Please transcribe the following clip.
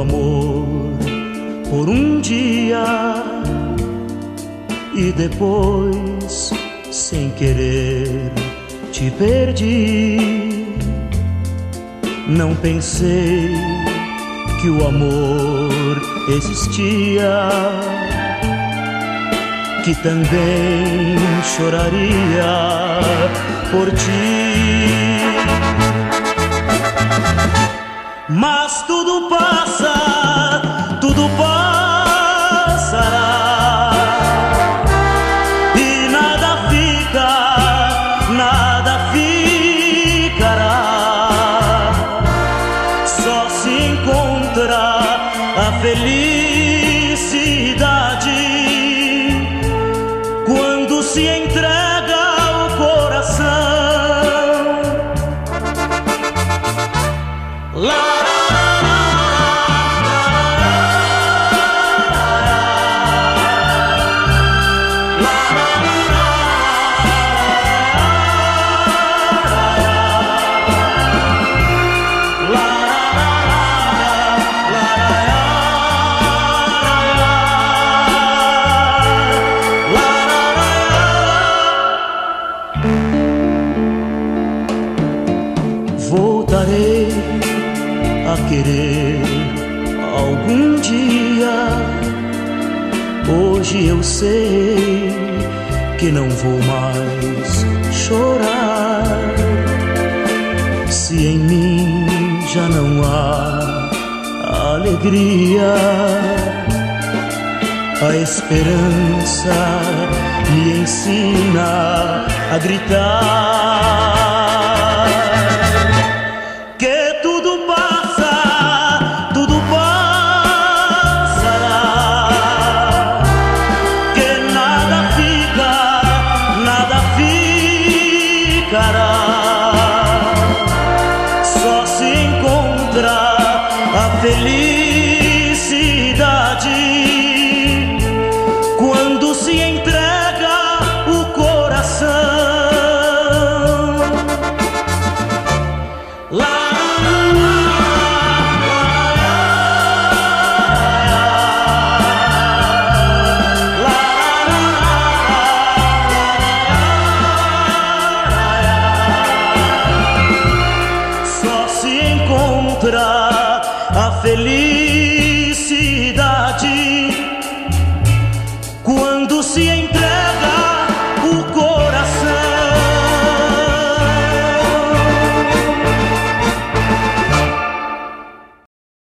amor por um dia e depois, sem querer, te perdi. Não pensei que o amor existia, que também choraria por ti. Mas tudo passa, tudo passará. E nada fica, nada ficará. Só se encontra a felicidade voltarei a querer algum dia. Hoje eu sei que não vou mais chorar. Se em mim já não há alegria, a esperança me ensina a gritar só se encontra a felicidade felicidade. Quando se encontra